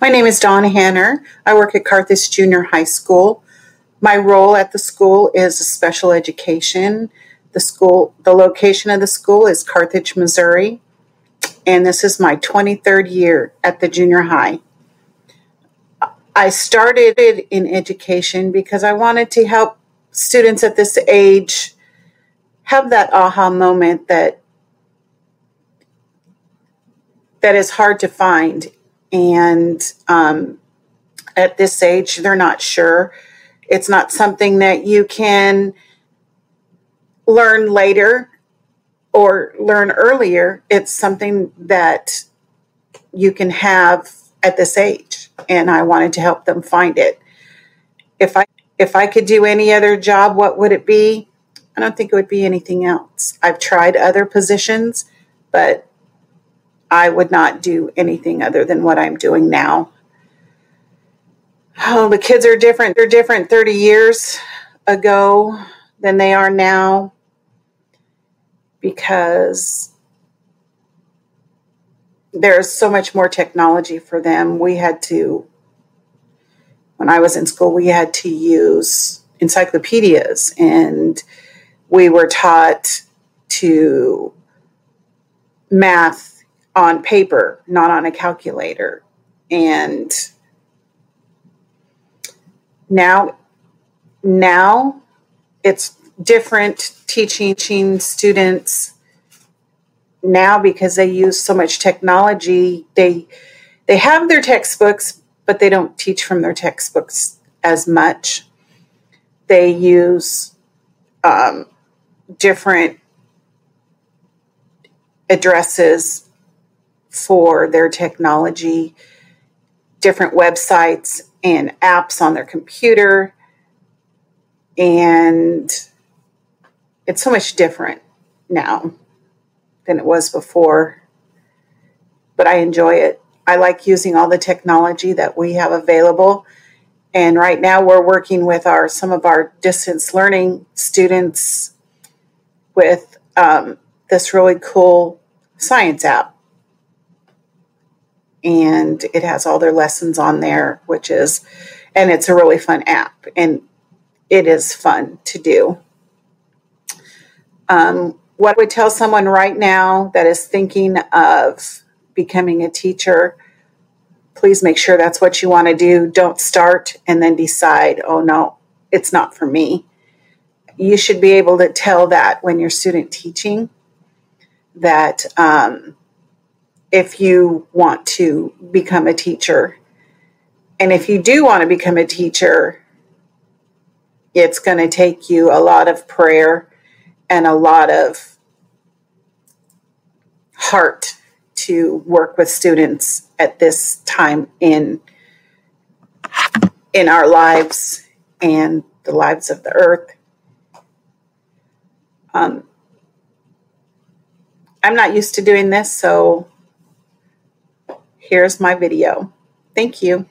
My name is Dawn Hanner. I work at Carthage Junior High School. My role at the school is special education. The school, the location of the school is Carthage, Missouri, and this is my 23rd year at the junior high. I started in education because I wanted to help students at this age have that aha moment that that is hard to find and um, at this age they're not sure. It's not something that you can learn later or learn earlier. It's something that you can have at this age and i wanted to help them find it. If i if i could do any other job what would it be? I don't think it would be anything else. I've tried other positions but I would not do anything other than what I'm doing now. Oh, the kids are different. They're different 30 years ago than they are now because there's so much more technology for them. We had to, when I was in school, we had to use encyclopedias and we were taught to math on paper, not on a calculator. And now, now it's different teaching students now because they use so much technology. They they have their textbooks, but they don't teach from their textbooks as much. They use um, different addresses for their technology, different websites and apps on their computer. And it's so much different now than it was before. But I enjoy it. I like using all the technology that we have available. And right now we're working with our some of our distance learning students with um, this really cool science app and it has all their lessons on there, which is, and it's a really fun app and it is fun to do. Um, what I would tell someone right now that is thinking of becoming a teacher, please make sure that's what you want to do. Don't start and then decide, oh no, it's not for me. You should be able to tell that when you're student teaching that um, if you want to become a teacher. And if you do want to become a teacher, it's going to take you a lot of prayer and a lot of heart to work with students at this time in in our lives and the lives of the earth. Um, I'm not used to doing this, so here's my video. Thank you.